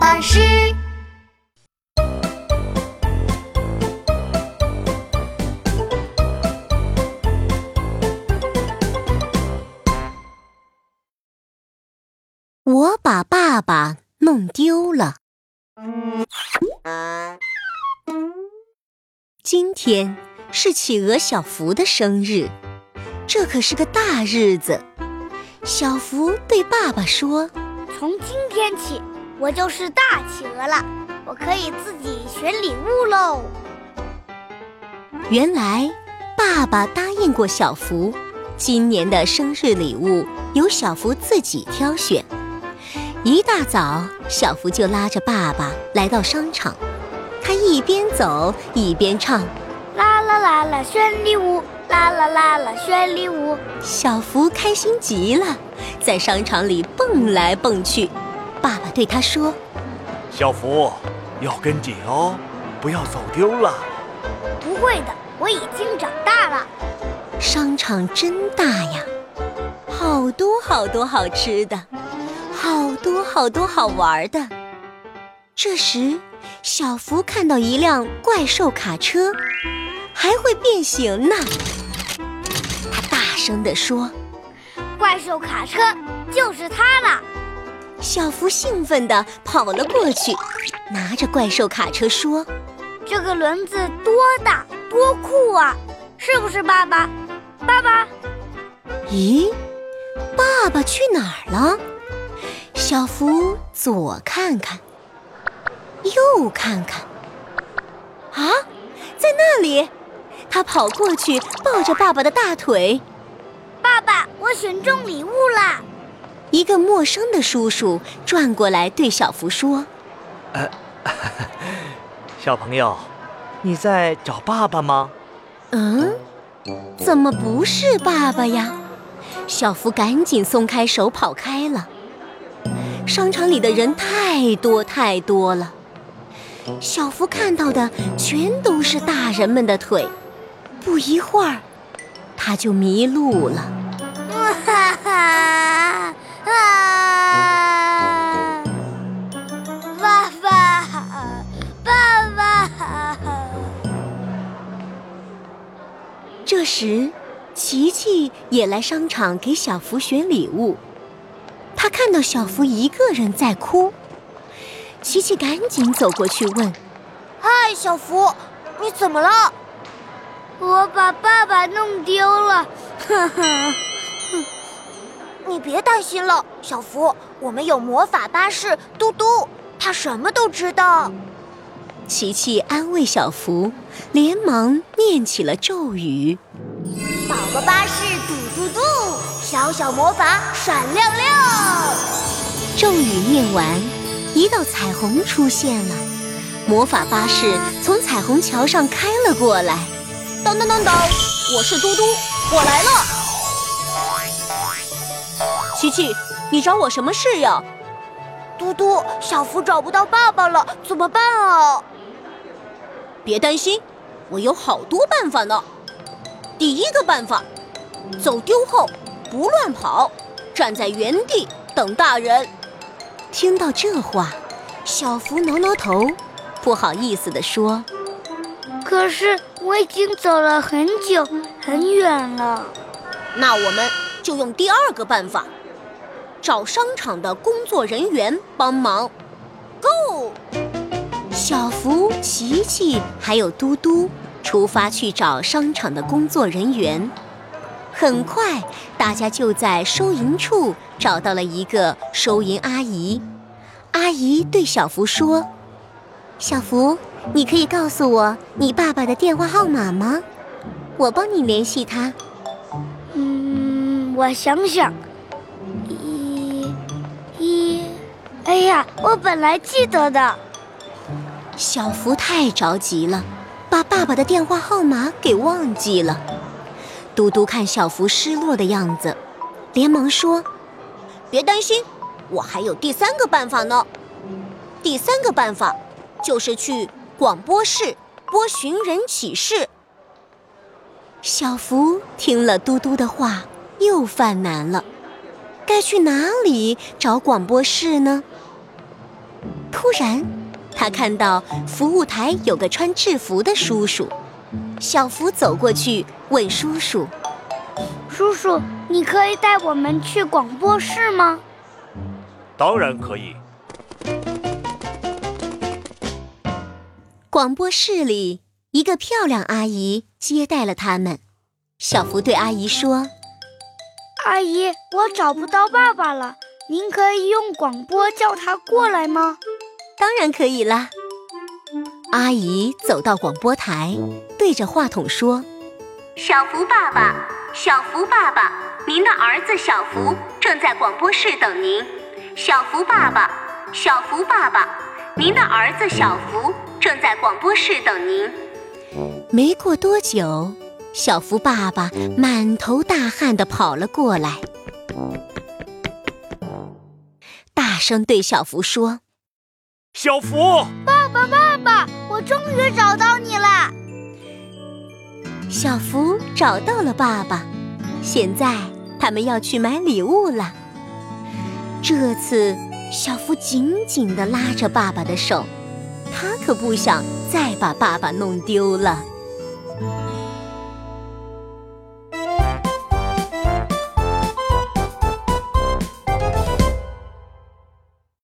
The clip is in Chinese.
巴士。我把爸爸弄丢了。今天是企鹅小福的生日，这可是个大日子。小福对爸爸说：“从今天起，我就是大企鹅了，我可以自己选礼物喽。”原来，爸爸答应过小福，今年的生日礼物由小福自己挑选。一大早，小福就拉着爸爸来到商场。他一边走一边唱：“啦啦啦啦，选礼物！啦啦啦啦，选礼物！”小福开心极了，在商场里蹦来蹦去。爸爸对他说：“小福，要跟紧哦，不要走丢了。”“不会的，我已经长大了。”商场真大呀，好多好多好吃的。好多好多好玩的。这时，小福看到一辆怪兽卡车，还会变形呢。他大声地说：“怪兽卡车就是它了！”小福兴奋地跑了过去，拿着怪兽卡车说：“这个轮子多大，多酷啊！是不是，爸爸？爸爸？咦，爸爸去哪儿了？”小福左看看，右看看，啊，在那里！他跑过去，抱着爸爸的大腿。爸爸，我选中礼物啦！一个陌生的叔叔转过来对小福说：“呃，小朋友，你在找爸爸吗？”嗯，怎么不是爸爸呀？小福赶紧松开手，跑开了。商场里的人太多太多了，小福看到的全都是大人们的腿。不一会儿，他就迷路了。时，琪琪也来商场给小福选礼物。他看到小福一个人在哭，琪琪赶紧走过去问：“嗨，小福，你怎么了？”“我把爸爸弄丢了。”“哈哈，你别担心了，小福，我们有魔法巴士嘟嘟，他什么都知道。”琪琪安慰小福，连忙念起了咒语：“宝宝巴士嘟嘟嘟。”小小魔法闪亮亮，咒语念完，一道彩虹出现了，魔法巴士从彩虹桥上开了过来。当当当当，我是嘟嘟，我来了。琪琪，你找我什么事呀？嘟嘟，小福找不到爸爸了，怎么办啊？别担心，我有好多办法呢。第一个办法，走丢后。不乱跑，站在原地等大人。听到这话，小福挠挠头，不好意思地说：“可是我已经走了很久很远了。”那我们就用第二个办法，找商场的工作人员帮忙。Go！小福、琪琪还有嘟嘟出发去找商场的工作人员。很快，大家就在收银处找到了一个收银阿姨。阿姨对小福说：“小福，你可以告诉我你爸爸的电话号码吗？我帮你联系他。”嗯，我想想，一，一，哎呀，我本来记得的。小福太着急了，把爸爸的电话号码给忘记了。嘟嘟看小福失落的样子，连忙说：“别担心，我还有第三个办法呢。第三个办法就是去广播室播寻人启事。”小福听了嘟嘟的话，又犯难了，该去哪里找广播室呢？突然，他看到服务台有个穿制服的叔叔。小福走过去问叔叔：“叔叔，你可以带我们去广播室吗？”“当然可以。”广播室里，一个漂亮阿姨接待了他们。小福对阿姨说：“阿姨，我找不到爸爸了，您可以用广播叫他过来吗？”“当然可以啦。”阿姨走到广播台，对着话筒说：“小福爸爸，小福爸爸，您的儿子小福正在广播室等您。小福爸爸，小福爸爸，您的儿子小福正在广播室等您。”没过多久，小福爸爸满头大汗地跑了过来，大声对小福说：“小福，爸爸，爸爸！”我终于找到你了，小福找到了爸爸。现在他们要去买礼物了。这次，小福紧紧地拉着爸爸的手，他可不想再把爸爸弄丢了。